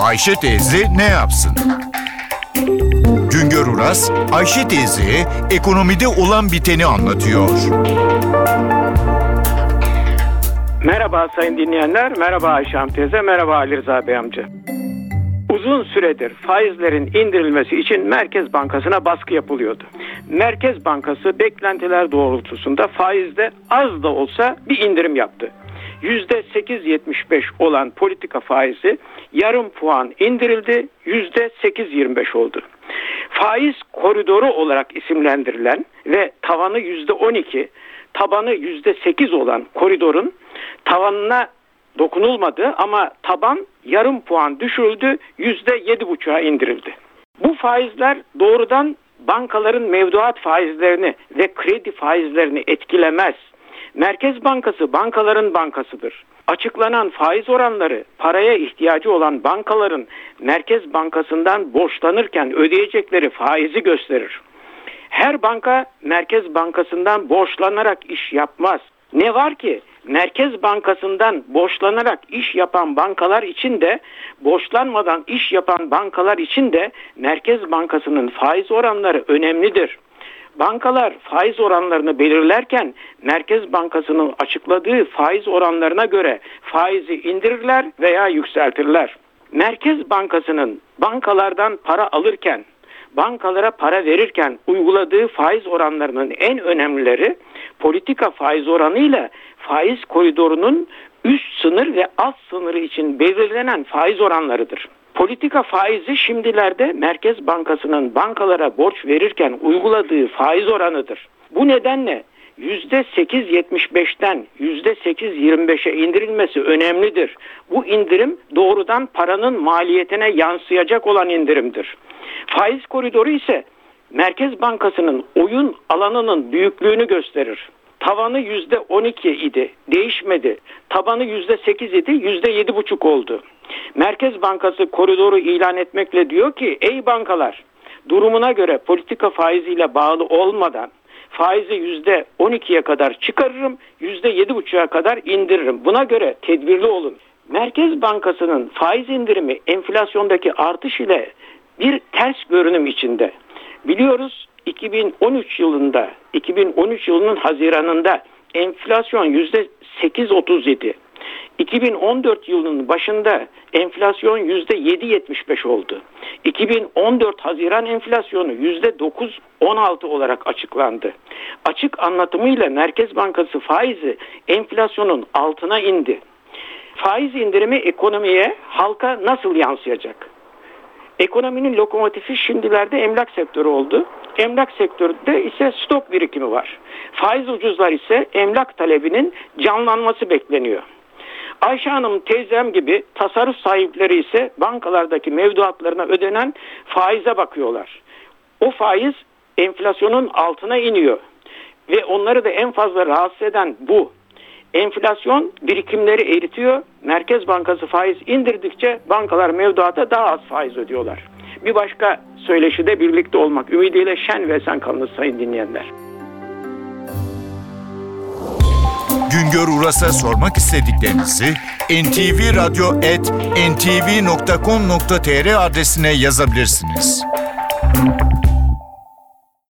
Ayşe teyze ne yapsın? Güngör Uras, Ayşe teyzeye ekonomide olan biteni anlatıyor. Merhaba sayın dinleyenler, merhaba Ayşe Hanım teyze, merhaba Ali Rıza Bey amca. Uzun süredir faizlerin indirilmesi için Merkez Bankası'na baskı yapılıyordu. Merkez Bankası beklentiler doğrultusunda faizde az da olsa bir indirim yaptı. %8.75 olan politika faizi yarım puan indirildi, %8.25 oldu. Faiz koridoru olarak isimlendirilen ve tavanı %12, tabanı %8 olan koridorun tavanına dokunulmadı ama taban yarım puan düşürüldü, %7,5'a indirildi. Bu faizler doğrudan bankaların mevduat faizlerini ve kredi faizlerini etkilemez. Merkez Bankası bankaların bankasıdır. Açıklanan faiz oranları paraya ihtiyacı olan bankaların Merkez Bankası'ndan borçlanırken ödeyecekleri faizi gösterir. Her banka Merkez Bankası'ndan borçlanarak iş yapmaz. Ne var ki Merkez Bankası'ndan borçlanarak iş yapan bankalar için de borçlanmadan iş yapan bankalar için de Merkez Bankası'nın faiz oranları önemlidir. Bankalar faiz oranlarını belirlerken Merkez Bankası'nın açıkladığı faiz oranlarına göre faizi indirirler veya yükseltirler. Merkez Bankası'nın bankalardan para alırken bankalara para verirken uyguladığı faiz oranlarının en önemlileri politika faiz oranıyla faiz koridorunun üst sınır ve alt sınırı için belirlenen faiz oranlarıdır. Politika faizi şimdilerde Merkez Bankası'nın bankalara borç verirken uyguladığı faiz oranıdır. Bu nedenle %8.75'ten %8.25'e indirilmesi önemlidir. Bu indirim doğrudan paranın maliyetine yansıyacak olan indirimdir. Faiz koridoru ise Merkez Bankası'nın oyun alanının büyüklüğünü gösterir. Tavanı yüzde 12 idi, değişmedi. Tabanı yüzde 8 idi, yüzde 7,5 oldu. Merkez Bankası koridoru ilan etmekle diyor ki, ey bankalar, durumuna göre politika faiziyle bağlı olmadan faizi yüzde 12'ye kadar çıkarırım, yüzde 7,5'a kadar indiririm. Buna göre tedbirli olun. Merkez Bankası'nın faiz indirimi enflasyondaki artış ile bir ters görünüm içinde. Biliyoruz 2013 yılında, 2013 yılının Haziran'ında enflasyon yüzde 8.37. 2014 yılının başında enflasyon yüzde 7.75 oldu. 2014 Haziran enflasyonu yüzde 9.16 olarak açıklandı. Açık anlatımıyla Merkez Bankası faizi enflasyonun altına indi. Faiz indirimi ekonomiye, halka nasıl yansıyacak? Ekonominin lokomotifi şimdilerde emlak sektörü oldu. Emlak sektöründe ise stok birikimi var. Faiz ucuzlar ise emlak talebinin canlanması bekleniyor. Ayşe Hanım teyzem gibi tasarruf sahipleri ise bankalardaki mevduatlarına ödenen faize bakıyorlar. O faiz enflasyonun altına iniyor. Ve onları da en fazla rahatsız eden bu. Enflasyon birikimleri eritiyor. Merkez Bankası faiz indirdikçe bankalar mevduata daha az faiz ödüyorlar. Bir başka söyleşide birlikte olmak ümidiyle şen ve sen kalınız sayın dinleyenler. Güngör Uras'a sormak istediklerinizi ntvradio.com.tr adresine yazabilirsiniz.